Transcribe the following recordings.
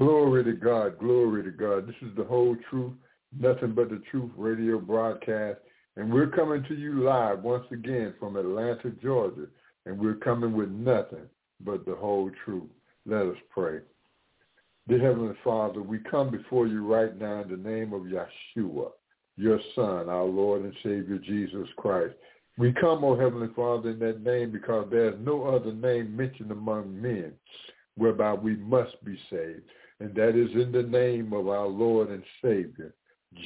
Glory to God, glory to God. This is the whole truth, nothing but the truth radio broadcast. And we're coming to you live once again from Atlanta, Georgia. And we're coming with nothing but the whole truth. Let us pray. Dear Heavenly Father, we come before you right now in the name of Yeshua, your Son, our Lord and Savior Jesus Christ. We come, O Heavenly Father, in that name because there is no other name mentioned among men whereby we must be saved. And that is in the name of our Lord and Savior,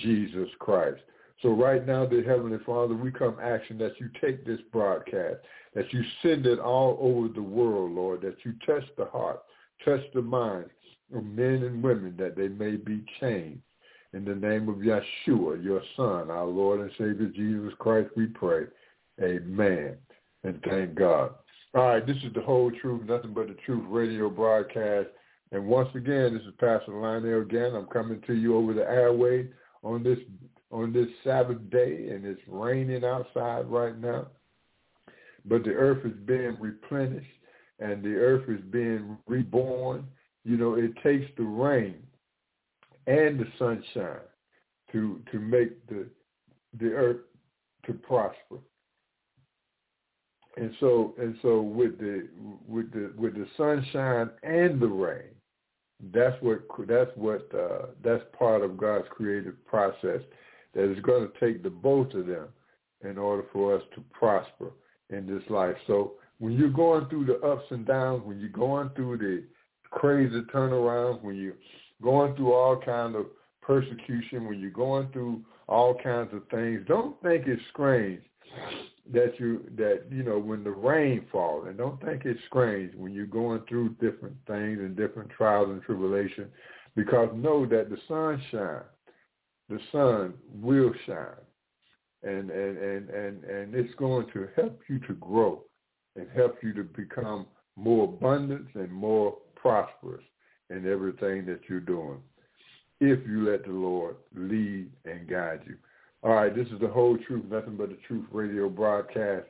Jesus Christ. So right now, dear Heavenly Father, we come asking that you take this broadcast, that you send it all over the world, Lord, that you touch the heart, touch the mind of men and women, that they may be changed. In the name of Yeshua, your Son, our Lord and Savior Jesus Christ, we pray. Amen. And thank God. All right, this is the whole truth, nothing but the truth radio broadcast. And once again, this is Pastor Lionel again. I'm coming to you over the airway on this on this Sabbath day, and it's raining outside right now. But the earth is being replenished, and the earth is being reborn. You know, it takes the rain and the sunshine to to make the the earth to prosper. And so and so with the with the with the sunshine and the rain, that's what that's what uh, that's part of God's creative process that is going to take the both of them in order for us to prosper in this life. So when you're going through the ups and downs, when you're going through the crazy turnarounds, when you're going through all kind of persecution, when you're going through all kinds of things, don't think it's strange that you that you know when the rain falls and don't think it's strange when you're going through different things and different trials and tribulation because know that the sun shines the sun will shine and and and and and it's going to help you to grow and help you to become more abundant and more prosperous in everything that you're doing if you let the Lord lead and guide you. All right, this is the whole truth, nothing but the truth radio broadcast.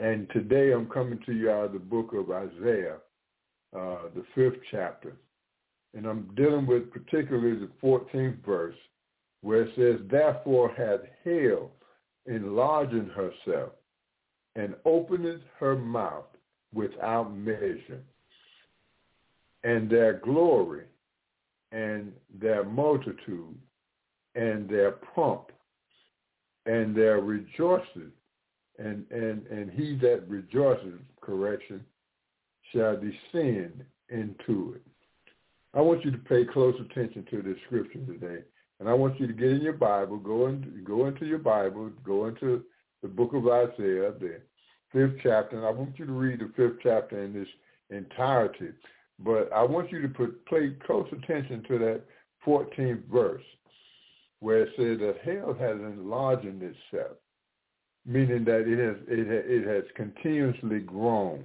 And today I'm coming to you out of the book of Isaiah, uh, the fifth chapter. And I'm dealing with particularly the 14th verse where it says, Therefore hath hell enlarged herself and openeth her mouth without measure. And their glory and their multitude and their pomp and their rejoicing and, and, and he that rejoices, correction, shall descend into it. I want you to pay close attention to this scripture today. And I want you to get in your Bible, go, in, go into your Bible, go into the book of Isaiah, the fifth chapter, and I want you to read the fifth chapter in this entirety. But I want you to put pay close attention to that 14th verse where it says that hell has enlarged itself, meaning that it has it, it has continuously grown,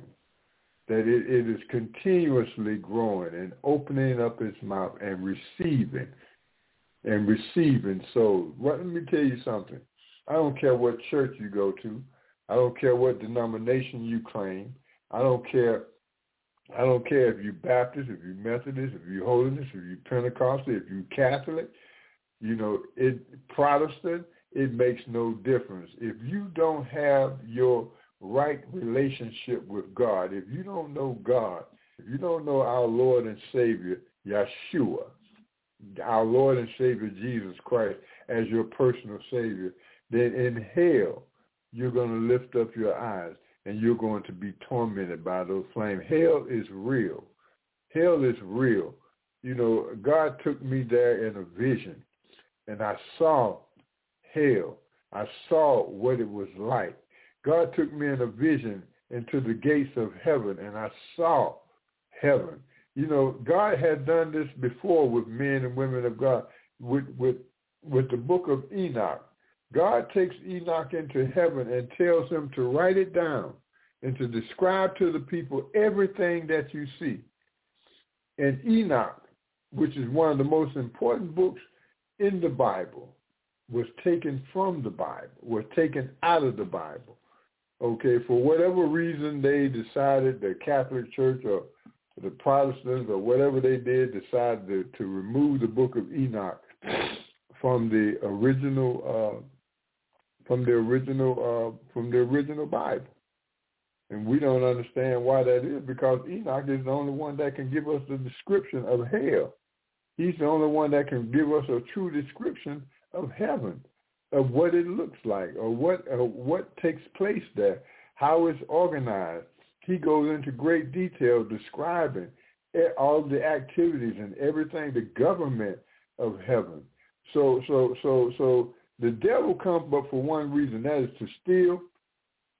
that it, it is continuously growing and opening up its mouth and receiving and receiving. Well, let me tell you something. I don't care what church you go to. I don't care what denomination you claim. I don't care I don't care if you're Baptist, if you're Methodist, if you're Holiness, if you're Pentecostal, if you're Catholic, you know, it Protestant, it makes no difference. If you don't have your right relationship with God, if you don't know God, if you don't know our Lord and Savior, Yeshua, our Lord and Savior Jesus Christ as your personal Savior, then in hell you're going to lift up your eyes and you're going to be tormented by those flames. Hell is real. Hell is real. You know, God took me there in a vision, and I saw hell. I saw what it was like. God took me in a vision, into the gates of heaven, and I saw heaven. You know, God had done this before with men and women of God. With with with the book of Enoch, God takes Enoch into heaven and tells him to write it down and to describe to the people everything that you see. And Enoch, which is one of the most important books in the Bible, was taken from the Bible, was taken out of the Bible. Okay, for whatever reason they decided, the Catholic Church or the Protestants or whatever they did decided to, to remove the book of Enoch from the original uh, from the original uh, from the original Bible. And we don't understand why that is because Enoch is the only one that can give us the description of hell. He's the only one that can give us a true description of heaven, of what it looks like, or what uh, what takes place there, how it's organized. He goes into great detail describing all the activities and everything, the government of heaven. So so so so the devil comes but for one reason, that is to steal,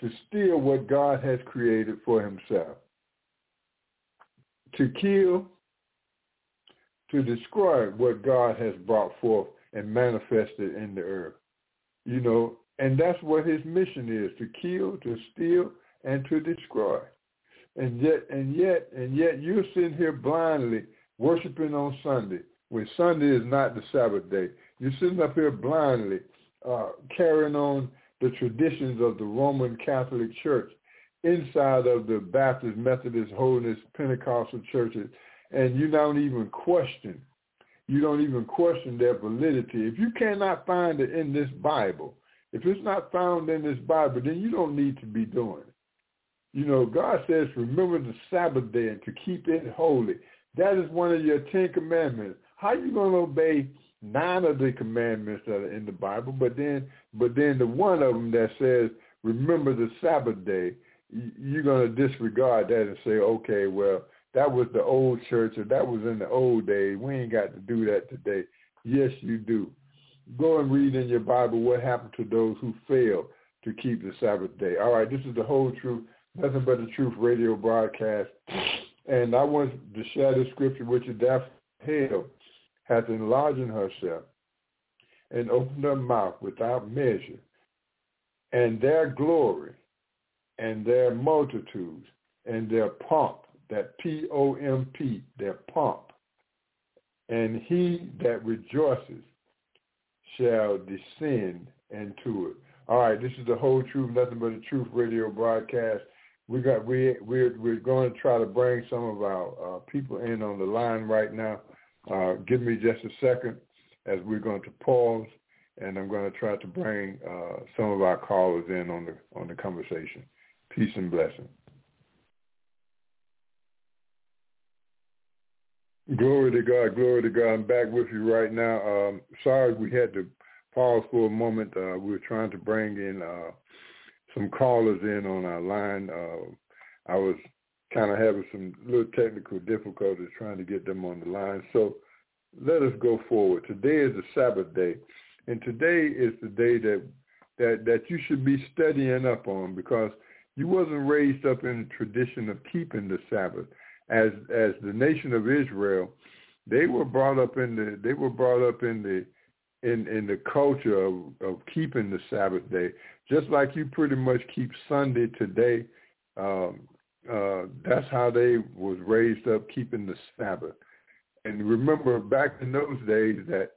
to steal what God has created for himself. To kill, to destroy what God has brought forth and manifested in the earth. You know, and that's what his mission is, to kill, to steal, and to destroy. And yet, and yet, and yet you're sitting here blindly worshiping on Sunday when Sunday is not the Sabbath day. You're sitting up here blindly uh, carrying on the traditions of the Roman Catholic Church inside of the Baptist, Methodist, Holiness, Pentecostal churches, and you don't even question. You don't even question their validity. If you cannot find it in this Bible, if it's not found in this Bible, then you don't need to be doing it. You know, God says, remember the Sabbath day and to keep it holy. That is one of your Ten Commandments. How you going to obey nine of the commandments that are in the Bible, but then but then the one of them that says remember the Sabbath day, you're going to disregard that and say, okay, well that was the old church or that was in the old days. We ain't got to do that today. Yes, you do. Go and read in your Bible what happened to those who failed to keep the Sabbath day. All right, this is the whole truth, nothing but the truth radio broadcast. And I want to share the scripture with you that hell hath enlarged herself and opened her mouth without measure, and their glory and their multitudes and their pomp, that P-O-M-P, their pomp, and he that rejoices shall descend into it. All right, this is the whole truth, nothing but the truth radio broadcast. We got we we're we're going to try to bring some of our uh, people in on the line right now. Uh, give me just a second as we're going to pause, and I'm going to try to bring uh, some of our callers in on the on the conversation. Peace and blessing. Glory to God, glory to God. I'm back with you right now. Um, sorry we had to pause for a moment. Uh, we were trying to bring in uh, some callers in on our line. Uh, I was kind of having some little technical difficulties trying to get them on the line. So let us go forward. Today is the Sabbath day, and today is the day that that that you should be studying up on because you wasn't raised up in the tradition of keeping the Sabbath. As as the nation of Israel, they were brought up in the they were brought up in the in in the culture of, of keeping the Sabbath day, just like you pretty much keep Sunday today. Um, uh, that's how they was raised up keeping the Sabbath. And remember back in those days that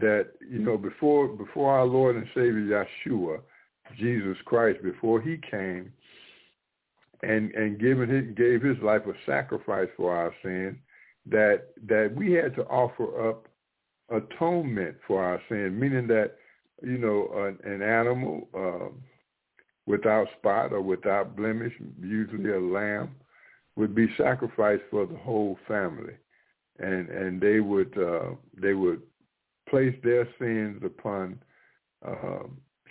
that you know before before our Lord and Savior Yeshua, Jesus Christ, before he came and and given his, gave his life a sacrifice for our sin, that that we had to offer up atonement for our sin, meaning that you know an, an animal. Uh, without spot or without blemish, usually a lamb, would be sacrificed for the whole family, and and they would uh, they would place their sins upon uh,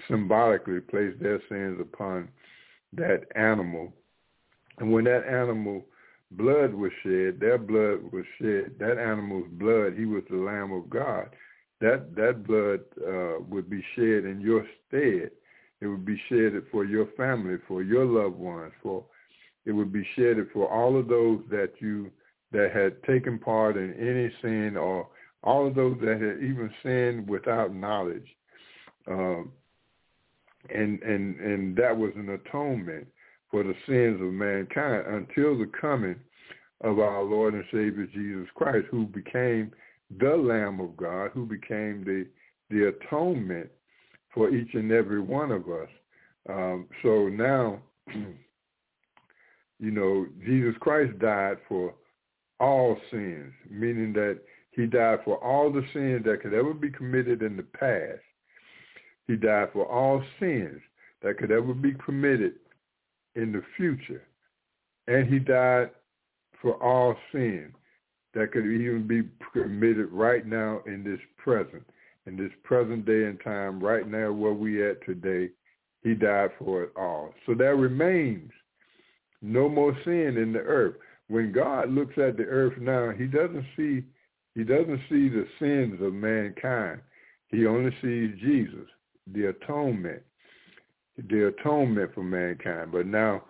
symbolically place their sins upon that animal, and when that animal blood was shed, their blood was shed. That animal's blood, he was the Lamb of God. That that blood uh, would be shed in your stead It would be shed for your family, for your loved ones, for it would be shed for all of those that you that had taken part in any sin or all of those that had even sinned without knowledge. Um, and and and that was an atonement for the sins of mankind until the coming of our Lord and Savior Jesus Christ, who became the Lamb of God, who became the the atonement for each and every one of us. Um, so now, you know, Jesus Christ died for all sins, meaning that he died for all the sins that could ever be committed in the past. He died for all sins that could ever be committed in the future. And he died for all sin that could even be committed right now in this present, in this present day and time, right now where we at today. He died for it all. So there remains no more sin in the earth. When God looks at the earth now, he doesn't see he doesn't see the sins of mankind. He only sees Jesus, the atonement, the atonement for mankind. But now,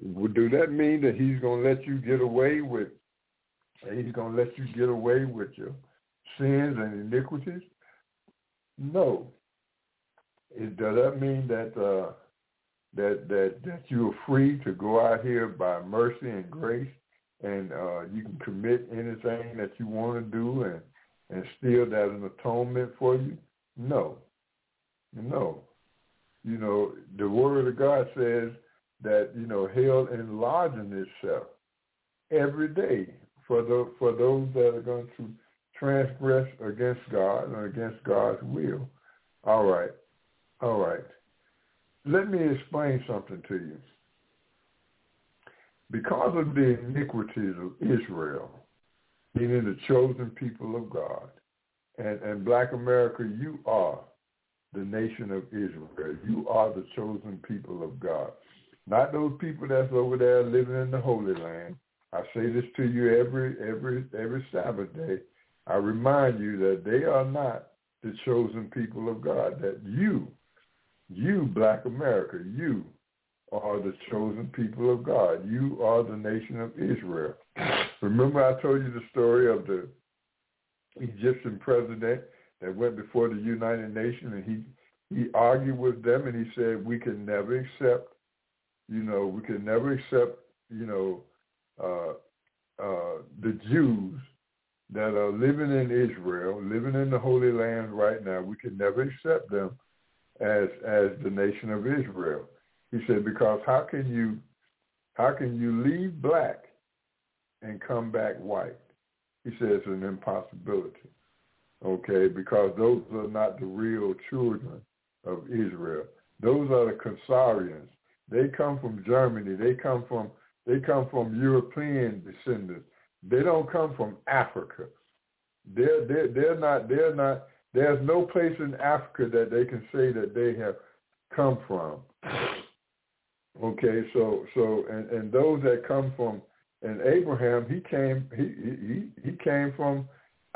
do that mean that he's going to let you get away with, he's going to let you get away with your sins and iniquities? No. It, does that mean that uh, that that that you are free to go out here by mercy and grace and uh, you can commit anything that you want to do and and still that's an atonement for you? No, no. You know, the Word of God says that you know hell enlarging itself every day for the for those that are going to transgress against God and against God's will. All right, all right. Let me explain something to you because of the iniquities of Israel, meaning the chosen people of God, and, and black America, you are the nation of Israel. You are the chosen people of God. Not those people that's over there living in the Holy Land. I say this to you every every every Sabbath day. I remind you that they are not the chosen people of God. That you, you, Black America, you are the chosen people of God. You are the nation of Israel. Remember I told you the story of the Egyptian president that went before the United Nations and he he argued with them and he said we can never accept you know we can never accept you know uh, uh, the Jews that are living in Israel, living in the Holy Land right now. We can never accept them as as the nation of Israel. He said, because how can you how can you leave black and come back white? He said it's an impossibility. Okay, because those are not the real children of Israel. Those are the Khazarians. They come from Germany. They come from they come from European descendants. They don't come from Africa. They're they're they're not they're not there's no place in Africa that they can say that they have come from. Okay, so so and, and those that come from and Abraham, he came he he he came from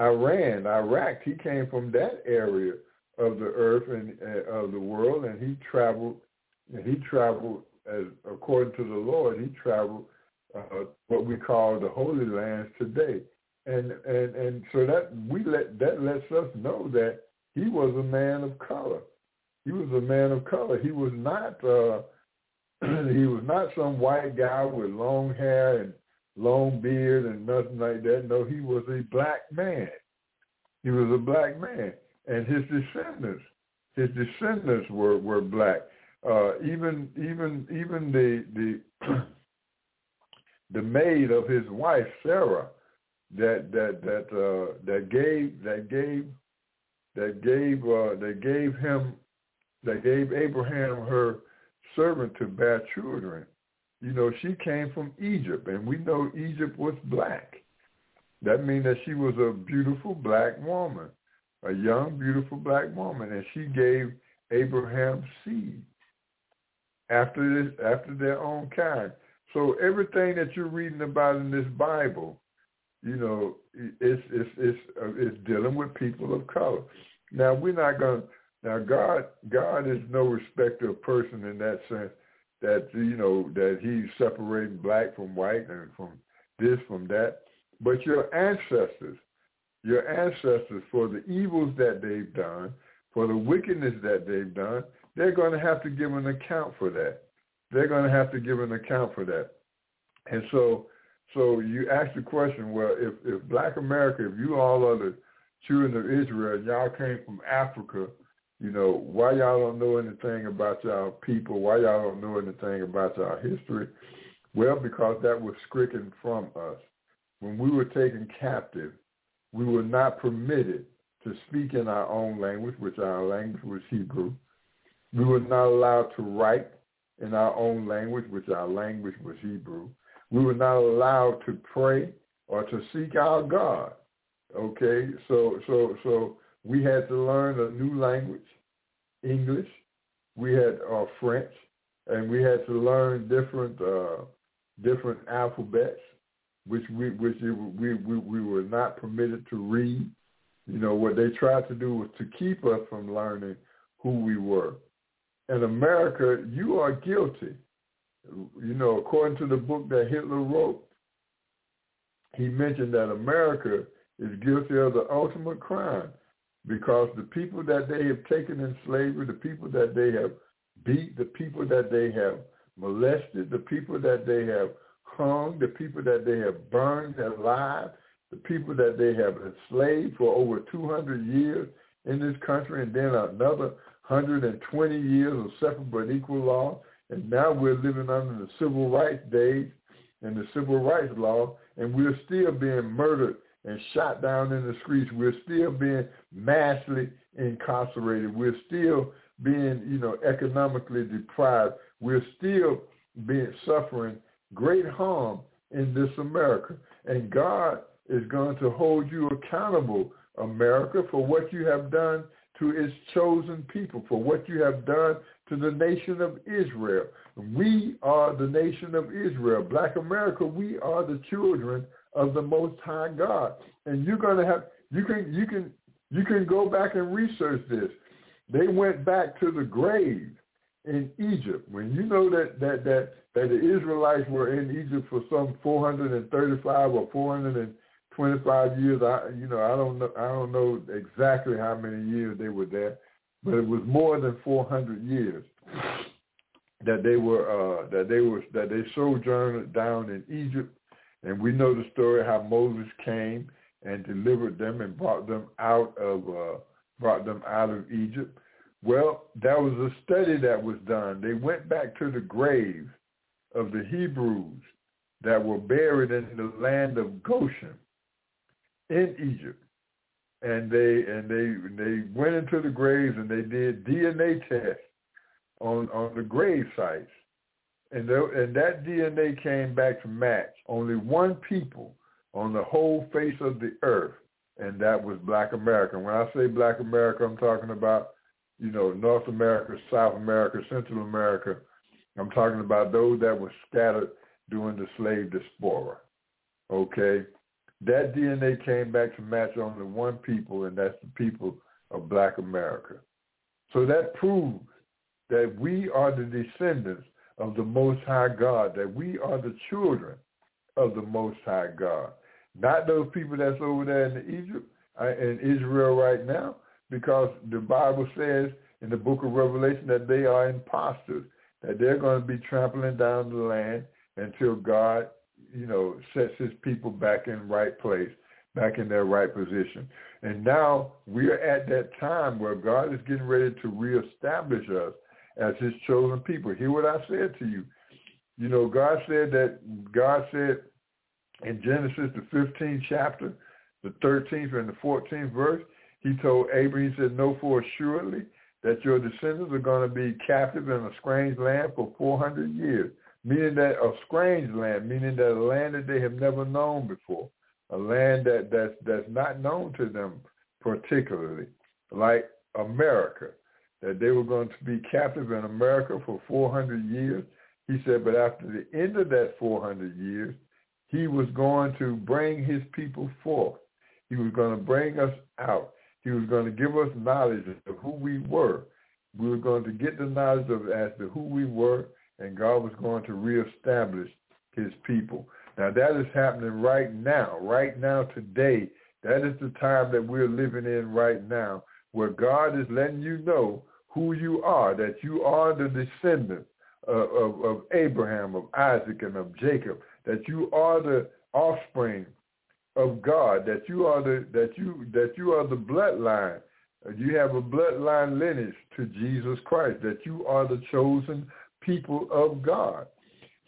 Iran, Iraq. He came from that area of the earth and uh, of the world, and he traveled. And he traveled as according to the Lord. He traveled uh, what we call the Holy Lands today, and and and so that we let that lets us know that he was a man of color. He was a man of color. He was not. Uh, he was not some white guy with long hair and long beard and nothing like that. No, he was a black man. He was a black man, and his descendants, his descendants were were black. Uh, even even even the the the maid of his wife Sarah, that that that uh, that gave that gave that gave uh, that gave him that gave Abraham her servant to bear children. You know, she came from Egypt, and we know Egypt was black. That means that she was a beautiful black woman, a young, beautiful black woman, and she gave Abraham seed after this, after their own kind. So everything that you're reading about in this Bible, you know, it's it's it's, uh, it's dealing with people of color. Now we're not going to Now God God is no respecter of person in that sense that you know that he's separating black from white and from this from that. But your ancestors, your ancestors for the evils that they've done, for the wickedness that they've done, they're going to have to give an account for that. They're going to have to give an account for that. And so so you ask the question, well, if, if black America, if you all are the children of Israel, y'all came from Africa, you know, why y'all don't know anything about y'all people? Why y'all don't know anything about y'all history? Well, because that was stricken from us. When we were taken captive, we were not permitted to speak in our own language, which our language was Hebrew. We were not allowed to write in our own language, which our language was Hebrew. We were not allowed to pray or to seek our God. Okay, so so so we had to learn a new language, English. We had uh, French, and we had to learn different uh, different alphabets, which we which we, we we were not permitted to read. You know what they tried to do was to keep us from learning who we were. In America, you are guilty you know, according to the book that Hitler wrote, he mentioned that America is guilty of the ultimate crime because the people that they have taken in slavery, the people that they have beat, the people that they have molested, the people that they have hung, the people that they have burned alive, the people that they have enslaved for over 200 years in this country, and then another 120 years of separate but equal law. And now we're living under the civil rights days and the civil rights law, and we're still being murdered and shot down in the streets. We're still being massively incarcerated. We're still being, you know, economically deprived. We're still being suffering great harm in this America. And God is going to hold you accountable, America, for what you have done to its chosen people, for what you have done to the nation of Israel. We are the nation of Israel. Black America, we are the children of the Most High God. And you're going to have, you can, you can, you can go back and research this. They went back to the grave in Egypt. When you know that that that that the Israelites were in Egypt for some 435 or 425 years, I you know I don't know I don't know exactly how many years they were there, but it was more than 400 years that they were uh, that they were that they sojourned down in Egypt, and we know the story how Moses came and delivered them and brought them out of uh, brought them out of Egypt. Well, that was a study that was done. They went back to the graves of the Hebrews that were buried in the land of Goshen in Egypt and they and they they went into the graves and they did DNA tests on on the grave sites, and the, and that DNA came back to match only one people on the whole face of the earth, and that was Black America. When I say Black America, I'm talking about you know North America, South America, Central America. I'm talking about those that were scattered during the slave diaspora. Okay, that DNA came back to match only one people, and that's the people of black America. So that proves that we are the descendants of the Most High God, that we are the children of the Most High God. Not those people that's over there in Egypt, uh, in Israel right now, because the Bible says in the book of Revelation that they are imposters, that they're going to be trampling down the land until God you know, sets his people back in right place, back in their right position. And now we're at that time where God is getting ready to reestablish us as his chosen people. Hear what I said to you. You know, God said that, God said in Genesis, the 15th chapter, the 13th and the 14th verse, he told Abraham, he said, know for assuredly that your descendants are going to be captive in a strange land for 400 years meaning that a strange land, meaning that a land that they have never known before, a land that that's that's not known to them particularly, like America, that they were going to be captive in America for 400 years. He said, but after the end of that 400 years, he was going to bring his people forth. He was going to bring us out. He was going to give us knowledge of who we were. We were going to get the knowledge of as to who we were, and God was going to reestablish his people. Now that is happening right now, right now today. That is the time that we're living in right now, where God is letting you know who you are, that you are the descendant of, of, of Abraham, of Isaac, and of Jacob, that you are the offspring of God, that you are the that you that you are the bloodline. You have a bloodline lineage to Jesus Christ, that you are the chosen people of God.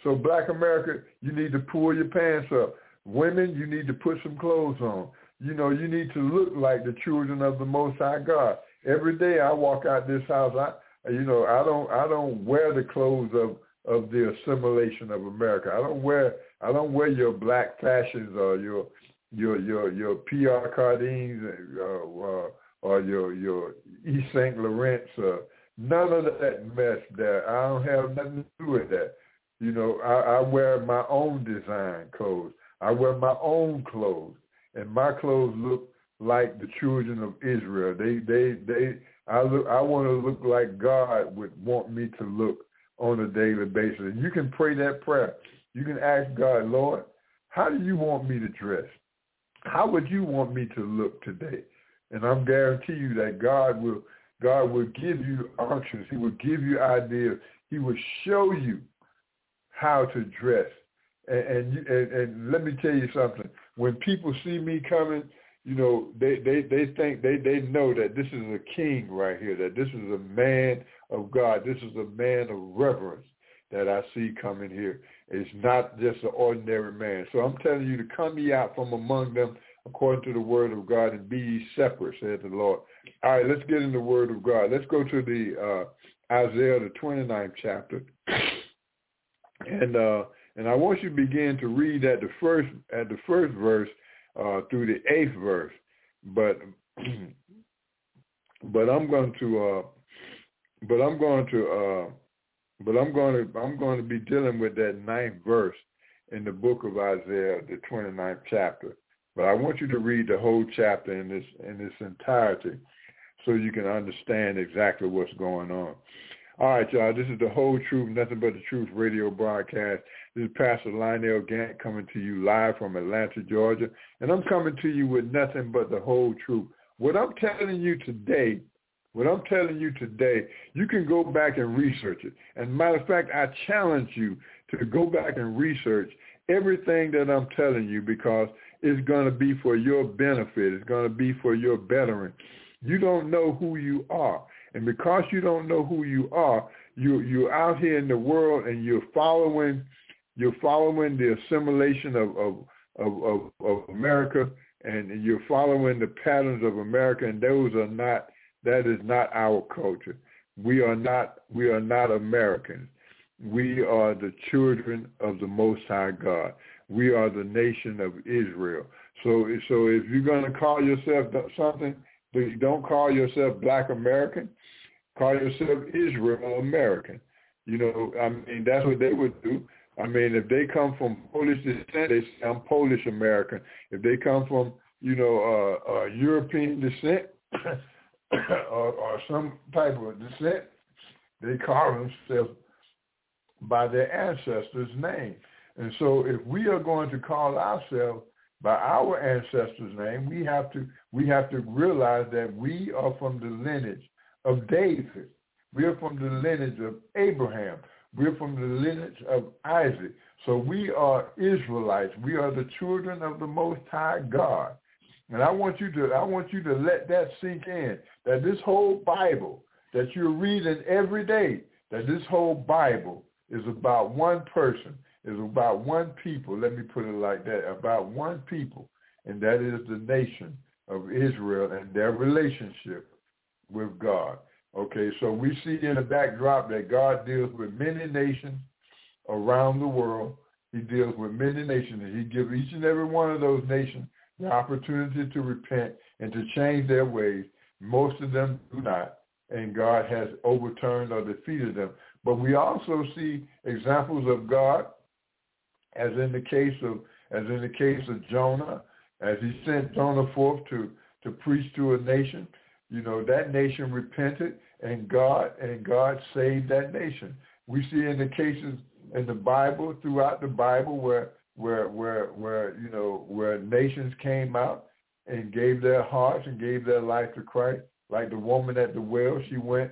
So black America, you need to pull your pants up. Women, you need to put some clothes on. You know, you need to look like the children of the Most High God. Every day I walk out this house, I, you know, I don't, I don't wear the clothes of of the assimilation of America. I don't wear, I don't wear your black fashions or your your your your Pierre Cardins uh, uh, or your your Yves Saint Laurent. Uh, none of that mess there. I don't have nothing to do with that. You know, I, I wear my own design clothes. I wear my own clothes, and my clothes look like the children of Israel. They they they. I look. I want to look like God would want me to look on a daily basis. And you can pray that prayer. You can ask God, Lord, how do you want me to dress? How would you want me to look today? And I'm guarantee you that God will God will give you answers. He will give you ideas. He will show you how to dress. And and, you, and and let me tell you something. When people see me coming, you know, they they they think they they know that this is a king right here. That this is a man of God. This is a man of reverence that I see coming here. It's not just an ordinary man. So I'm telling you to come ye out from among them according to the word of God and be ye separate, said the Lord. All right, let's get in the word of God. Let's go to the uh, Isaiah, the 29th chapter. And uh, and I want you to begin to read at the first at the first verse uh, through the eighth verse. But but I'm going to uh, but I'm going to uh, but I'm going to I'm going to be dealing with that ninth verse in the book of Isaiah, the 29th chapter. But I want you to read the whole chapter in this in its entirety so you can understand exactly what's going on. All right, y'all. This is the whole truth, nothing but the truth radio broadcast. This is Pastor Lionel Gantt coming to you live from Atlanta, Georgia, and I'm coming to you with nothing but the whole truth. What I'm telling you today what I'm telling you today, you can go back and research it. And matter of fact, I challenge you to go back and research everything that I'm telling you because it's going to be for your benefit. It's going to be for your betterment. You don't know who you are. And because you don't know who you are, you, you're out here in the world and you're following, you're following the assimilation of, of, of, of, of America and you're following the patterns of America and those are not that is not our culture. We are not we are not Americans. We are the children of the Most High God. We are the nation of Israel. So so if you're going to call yourself something, don't call yourself Black American. Call yourself Israel American. You know, I mean that's what they would do. I mean, if they come from Polish descent, they say I'm Polish American. If they come from, you know, uh, uh, European descent, or, or some type of descent, they call themselves by their ancestors' name. And so if we are going to call ourselves by our ancestors' name, we have to we have to realize that we are from the lineage of David. We are from the lineage of Abraham. We're from the lineage of Isaac. So we are Israelites. We are the children of the Most High God. And I want you to I want you to let that sink in that this whole Bible that you're reading every day, that this whole Bible is about one person, is about one people, let me put it like that, about one people, and that is the nation of Israel and their relationship with God. Okay, so we see in the backdrop that God deals with many nations around the world. He deals with many nations, and he gives each and every one of those nations the opportunity to repent and to change their ways. Most of them do not, and God has overturned or defeated them. But we also see examples of God, as in the case of as in the case of Jonah, as he sent Jonah forth to to preach to a nation. You know, that nation repented and God and God saved that nation. We see in the cases in the Bible, throughout the Bible where where where where you know where nations came out and gave their hearts and gave their life to Christ. Like the woman at the well, she went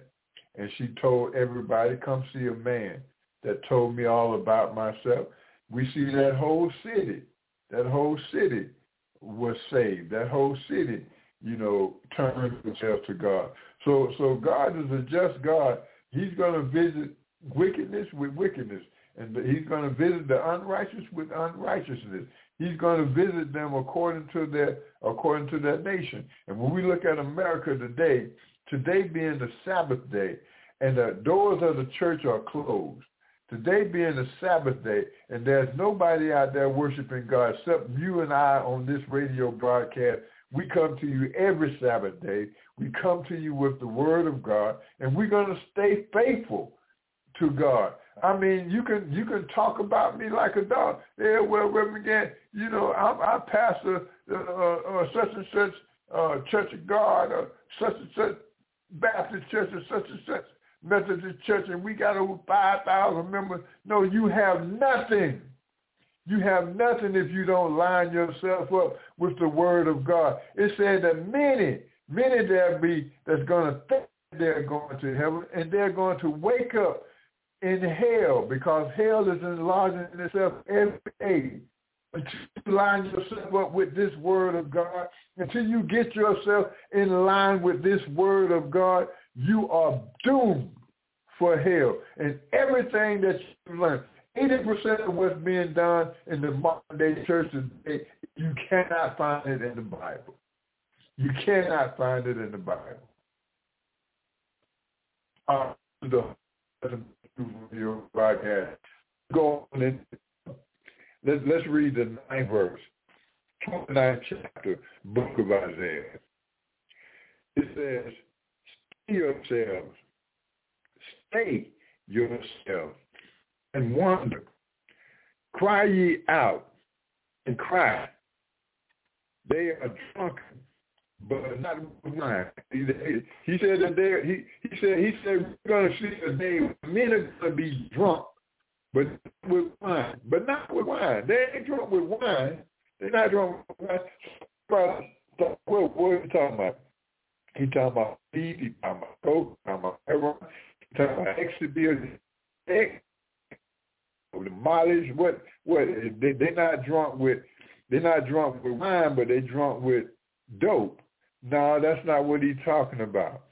and she told everybody, come see a man that told me all about myself. We see that whole city, that whole city was saved. That whole city, you know, turned themselves to God. So so God is a just God. He's going to visit wickedness with wickedness. And he's going to visit the unrighteous with unrighteousness. He's going to visit them according to their according to their nation. And when we look at America today, today being the Sabbath day, and the doors of the church are closed. Today being the Sabbath day, and there's nobody out there worshiping God except you and I on this radio broadcast. We come to you every Sabbath day. We come to you with the word of God, and we're going to stay faithful to God. I mean, you can you can talk about me like a dog. Yeah, well, Reverend Gantt, you know, I'm, I pastor uh, uh, such and such uh, Church of God, or such and such Baptist Church, or such and such Methodist Church, and we got over five thousand members. No, you have nothing. You have nothing if you don't line yourself up with the Word of God. It said that many, many there be that's going to think they're going to heaven, and they're going to wake up in hell because hell is enlarging itself every day. Until you line yourself up with this word of God, until you get yourself in line with this word of God, you are doomed for hell. And everything that you learn, 80% of what's being done in the modern day church today, you cannot find it in the Bible. You cannot find it in the Bible. Uh, the your broadcast. Go on in. Let's, let's read the ninth verse, 29th chapter, book of Isaiah. It says, stay yourselves, stay yourselves, and wander. Cry ye out and cry. They are drunken but not with wine. He, he said that they he he said he said we're gonna see a day when men are gonna be drunk, but with wine, but not with wine. They ain't drunk with wine. They're not drunk with wine. What what are you talking about? He talking about weed. He talking about coke. He talking about heroin. He talking about ecstasy. The mileage. What what? They they're not drunk with. They're not drunk with wine, but they're drunk with dope. No, that's not what he's talking about.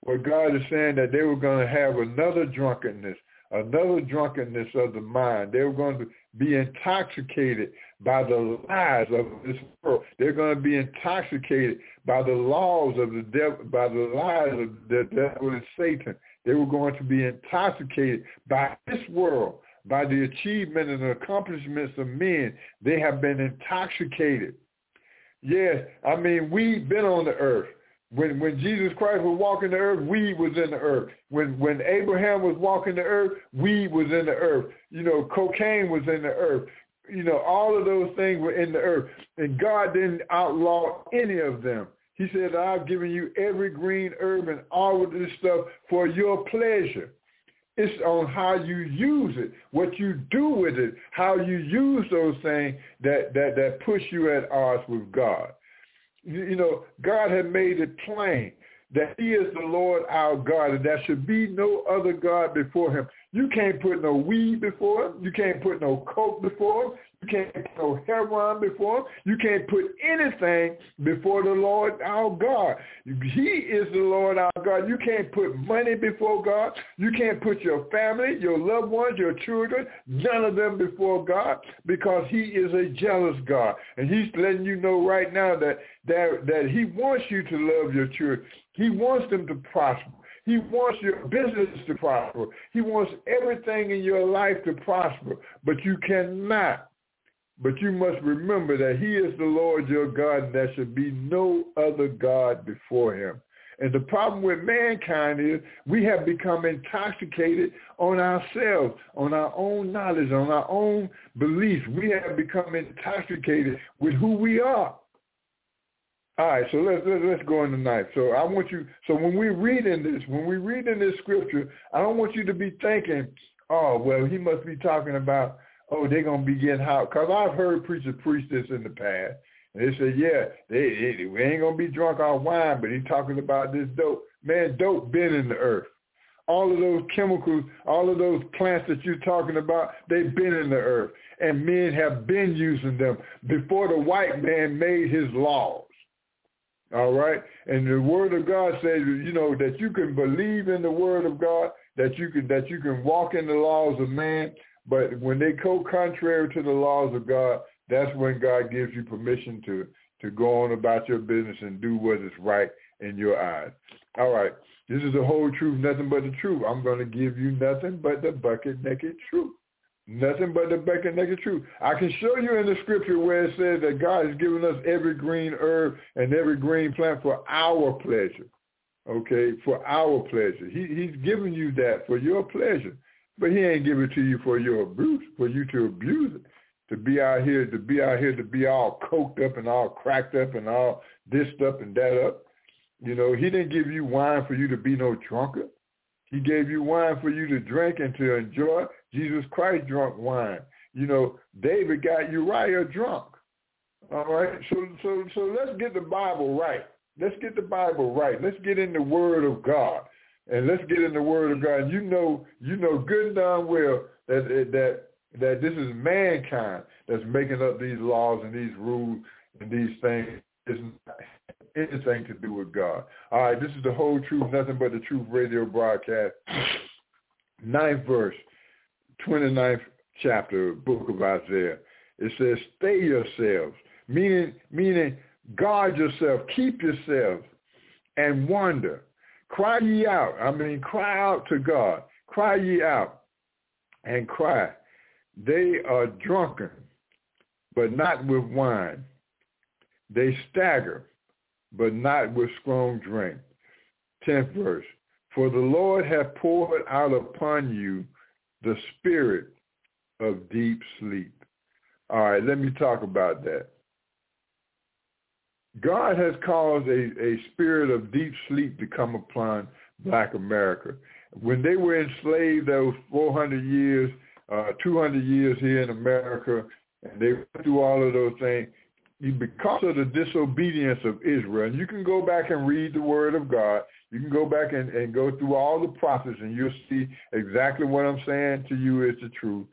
What God is saying that they were going to have another drunkenness, another drunkenness of the mind. They were going to be intoxicated by the lies of this world. They're going to be intoxicated by the laws of the devil, by the lies of the devil and Satan. They were going to be intoxicated by this world, by the achievement and accomplishments of men. They have been intoxicated. Yes, I mean we've been on the earth. When when Jesus Christ was walking the earth, we was in the earth. When when Abraham was walking the earth, we was in the earth. You know, cocaine was in the earth. You know, all of those things were in the earth. And God didn't outlaw any of them. He said, I've given you every green herb and all of this stuff for your pleasure. It's on how you use it, what you do with it, how you use those things that, that, that push you at odds with God. You, you know, God had made it plain that he is the Lord our God and there should be no other God before him. You can't put no weed before him. You can't put no coke before him. You can't put heroin before him. You can't put anything before the Lord our God. He is the Lord our God. You can't put money before God. You can't put your family, your loved ones, your children, none of them before God because he is a jealous God. And he's letting you know right now that, that, that he wants you to love your children. He wants them to prosper. He wants your business to prosper. He wants everything in your life to prosper. But you cannot but you must remember that he is the Lord your God and there should be no other God before him. And the problem with mankind is we have become intoxicated on ourselves, on our own knowledge, on our own beliefs. We have become intoxicated with who we are. All right, so let's let's, let's go in tonight. So I want you. So when we read in this, when we read in this scripture, I don't want you to be thinking, oh well, he must be talking about, oh they're gonna be getting hot. Cause I've heard preachers preach this in the past, and they say, yeah, they, they we ain't gonna be drunk on wine, but he's talking about this dope. Man, dope been in the earth. All of those chemicals, all of those plants that you're talking about, they've been in the earth, and men have been using them before the white man made his laws. All right. And the word of God says, you know, that you can believe in the word of God, that you can that you can walk in the laws of man, but when they go contrary to the laws of God, that's when God gives you permission to to go on about your business and do what is right in your eyes. All right. This is the whole truth, nothing but the truth. I'm going to give you nothing but the bucket naked truth. Nothing but the bucket naked truth. I can show you in the scripture where it says that God has given us every green herb and every green plant for our pleasure. Okay, for our pleasure. He, he's given you that for your pleasure. But he ain't give it to you for your abuse, for you to abuse it. To be out here, to be out here, to be all coked up and all cracked up and all this up and that up. You know, he didn't give you wine for you to be no drunkard. He gave you wine for you to drink and to enjoy. Jesus Christ drunk wine. You know, David got Uriah drunk. All right. So so so let's get the Bible right. Let's get the Bible right. Let's get in the Word of God. And let's get in the Word of God. You know, you know good and darn well that that that this is mankind that's making up these laws and these rules and these things. It's anything to do with God. All right, this is the whole truth, nothing but the truth radio broadcast. Ninth verse. 29th chapter, book of Isaiah. It says, stay yourselves, meaning, meaning guard yourself, keep yourselves, and wonder. Cry ye out. I mean, cry out to God. Cry ye out and cry. They are drunken, but not with wine. They stagger, but not with strong drink. Tenth verse. For the Lord hath poured out upon you the spirit of deep sleep. All right, let me talk about that. God has caused a, a spirit of deep sleep to come upon black America. When they were enslaved those 400 years, uh, 200 years here in America, and they went through all of those things, because of the disobedience of Israel, and you can go back and read the word of God, you can go back and, and go through all the prophets and you'll see exactly what I'm saying to you is the truth.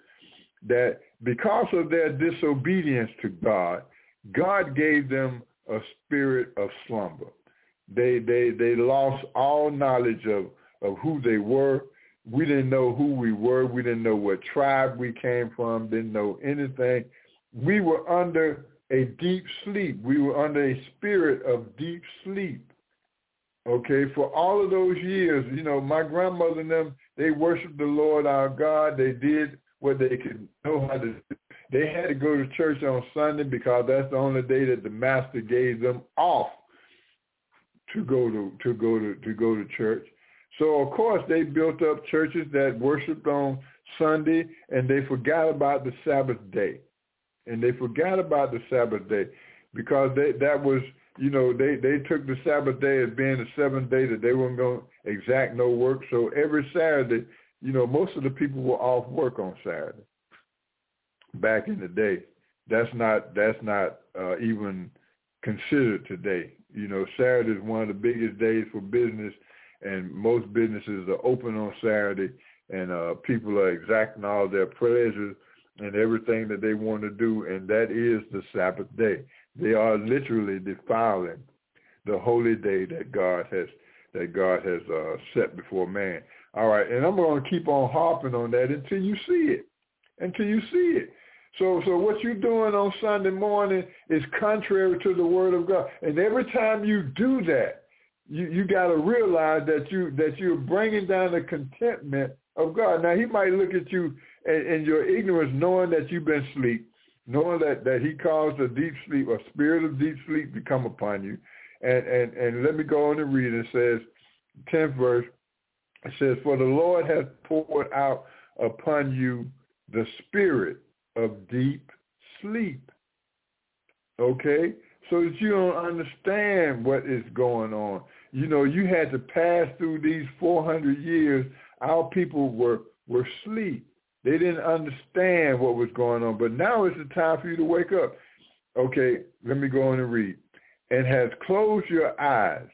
That because of their disobedience to God, God gave them a spirit of slumber. They they they lost all knowledge of, of who they were. We didn't know who we were. We didn't know what tribe we came from, didn't know anything. We were under a deep sleep. We were under a spirit of deep sleep. Okay, for all of those years, you know, my grandmother and them, they worshiped the Lord our God. They did what they could know how to do. They had to go to church on Sunday because that's the only day that the master gave them off to go to to go to to go to church. So of course they built up churches that worshiped on Sunday and they forgot about the Sabbath day. And they forgot about the Sabbath day because they that was you know, they, they took the Sabbath day as being the seventh day that they weren't going to exact no work. So every Saturday, you know, most of the people were off work on Saturday back in the day. That's not, that's not uh, even considered today. You know, Saturday is one of the biggest days for business and most businesses are open on Saturday and uh, people are exacting all their pleasures and everything that they want to do, and that is the Sabbath day. They are literally defiling the holy day that God has that God has uh, set before man. All right, and I'm going to keep on harping on that until you see it, until you see it. So, so what you're doing on Sunday morning is contrary to the Word of God, and every time you do that, you you got to realize that you that you're bringing down the contentment of God. Now, He might look at you and, in your ignorance, knowing that you've been asleep, knowing that, that he caused a deep sleep, a spirit of deep sleep to come upon you. And, and, and let me go on and read. It says, 10th verse, it says, For the Lord has poured out upon you the spirit of deep sleep. Okay? so that you don't understand what is going on. You know, you had to pass through these 400 years. Our people were were asleep. They didn't understand what was going on. But now is the time for you to wake up. Okay, let me go on and read. And has closed your eyes,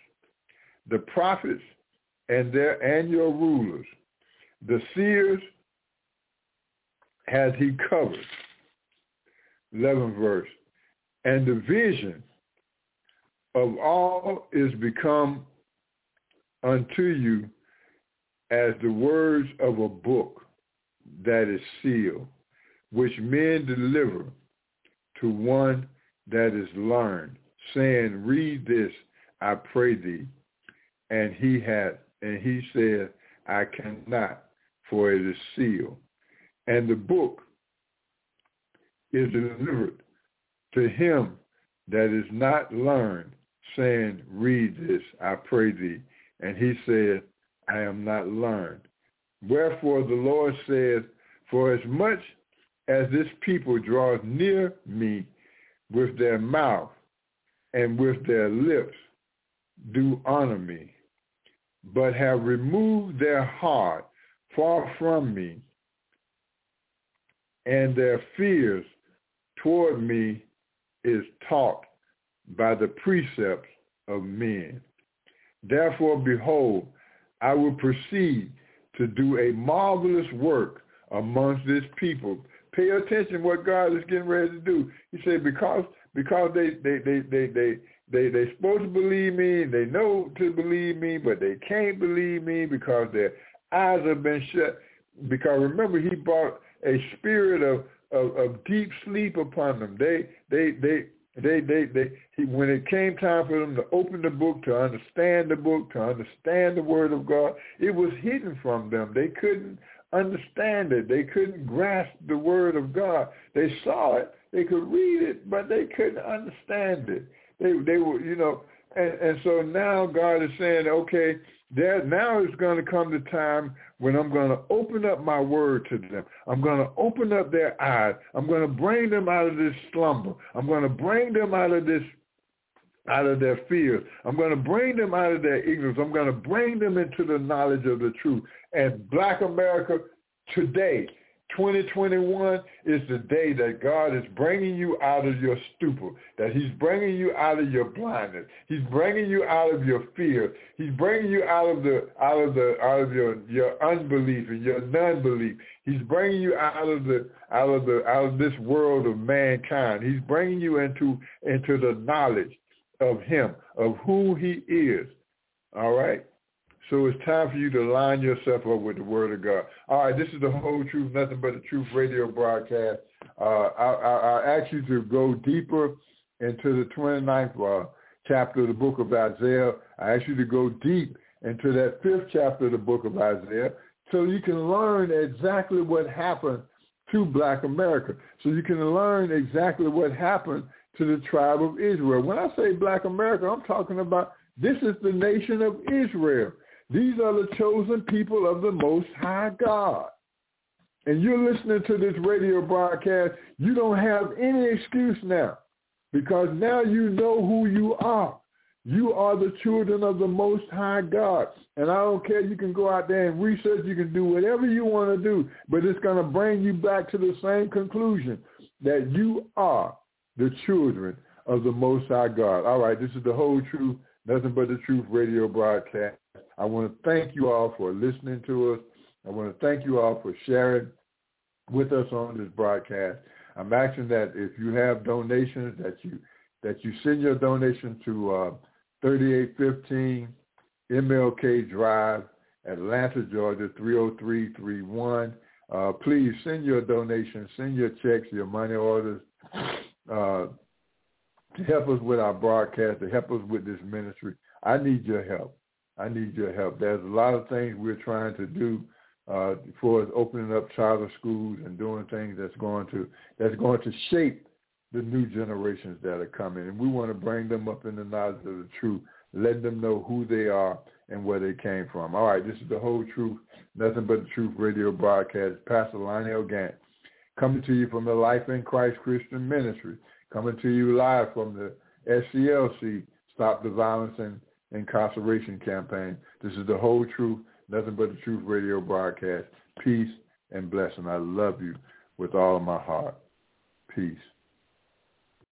the prophets and their and your rulers, the seers has he covered. 11th verse. And the vision of all is become unto you as the words of a book that is sealed, which men deliver to one that is learned, saying, Read this, I pray thee. And he had and he said, I cannot, for it is sealed. And the book is delivered to him that is not learned, saying, Read this, I pray thee. And he said, I am not learned. Wherefore the Lord says, For as much as this people draws near me with their mouth and with their lips do honor me, but have removed their heart far from me, and their fears toward me is taught by the precepts of men. Therefore, behold, I will proceed to do a marvelous work amongst this people. Pay attention what God is getting ready to do. He said, because because they they they they they they they supposed to believe me, they know to believe me, but they can't believe me because their eyes have been shut. Because remember, he brought a spirit of of, of deep sleep upon them. They they they they they they he, when it came time for them to open the book, to understand the book, to understand the word of God, it was hidden from them. They couldn't understand it. They couldn't grasp the word of God. They saw it, they could read it, but they couldn't understand it. They they were you know, and and so now God is saying, okay, there now is going to come the time when I'm going to open up my word to them. I'm going to open up their eyes. I'm going to bring them out of this slumber. I'm going to bring them out of this out of their fears. I'm going to bring them out of their ignorance. I'm going to bring them into the knowledge of the truth. And black America today 2021 is the day that God is bringing you out of your stupor, that he's bringing you out of your blindness. He's bringing you out of your fear. He's bringing you out of the out of the out of your your unbelief and your non-belief. He's bringing you out of the out of the out of this world of mankind. He's bringing you into into the knowledge of him, of who he is. All right? So it's time for you to line yourself up with the Word of God. All right, this is the whole truth, nothing but the truth radio broadcast. Uh, I, I, I ask you to go deeper into the 29th uh, chapter of the book of Isaiah. I ask you to go deep into that fifth chapter of the book of Isaiah so you can learn exactly what happened to black America. So you can learn exactly what happened to the tribe of Israel. When I say black America, I'm talking about this is the nation of Israel. These are the chosen people of the Most High God. And you're listening to this radio broadcast, you don't have any excuse now because now you know who you are. You are the children of the Most High God. And I don't care. You can go out there and research. You can do whatever you want to do. But it's going to bring you back to the same conclusion that you are the children of the Most High God. All right, this is the whole truth, nothing but the truth radio broadcast. I want to thank you all for listening to us. I want to thank you all for sharing with us on this broadcast. I'm asking that if you have donations, that you that you send your donation to uh, 3815 MLK Drive, Atlanta, Georgia 30331. Uh, please send your donations, send your checks, your money orders uh, to help us with our broadcast, to help us with this ministry. I need your help. I need your help. There's a lot of things we're trying to do uh, for opening up charter schools and doing things that's going to that's going to shape the new generations that are coming. And we want to bring them up in the knowledge of the truth, let them know who they are and where they came from. All right, this is the whole truth, nothing but the truth radio broadcast. Pastor Lionel Gantt coming to you from the Life in Christ Christian Ministry, coming to you live from the SCLC, Stop the Violence and Incarceration Campaign. This is the whole truth, nothing but the truth radio broadcast. Peace and blessing. I love you with all of my heart. Peace.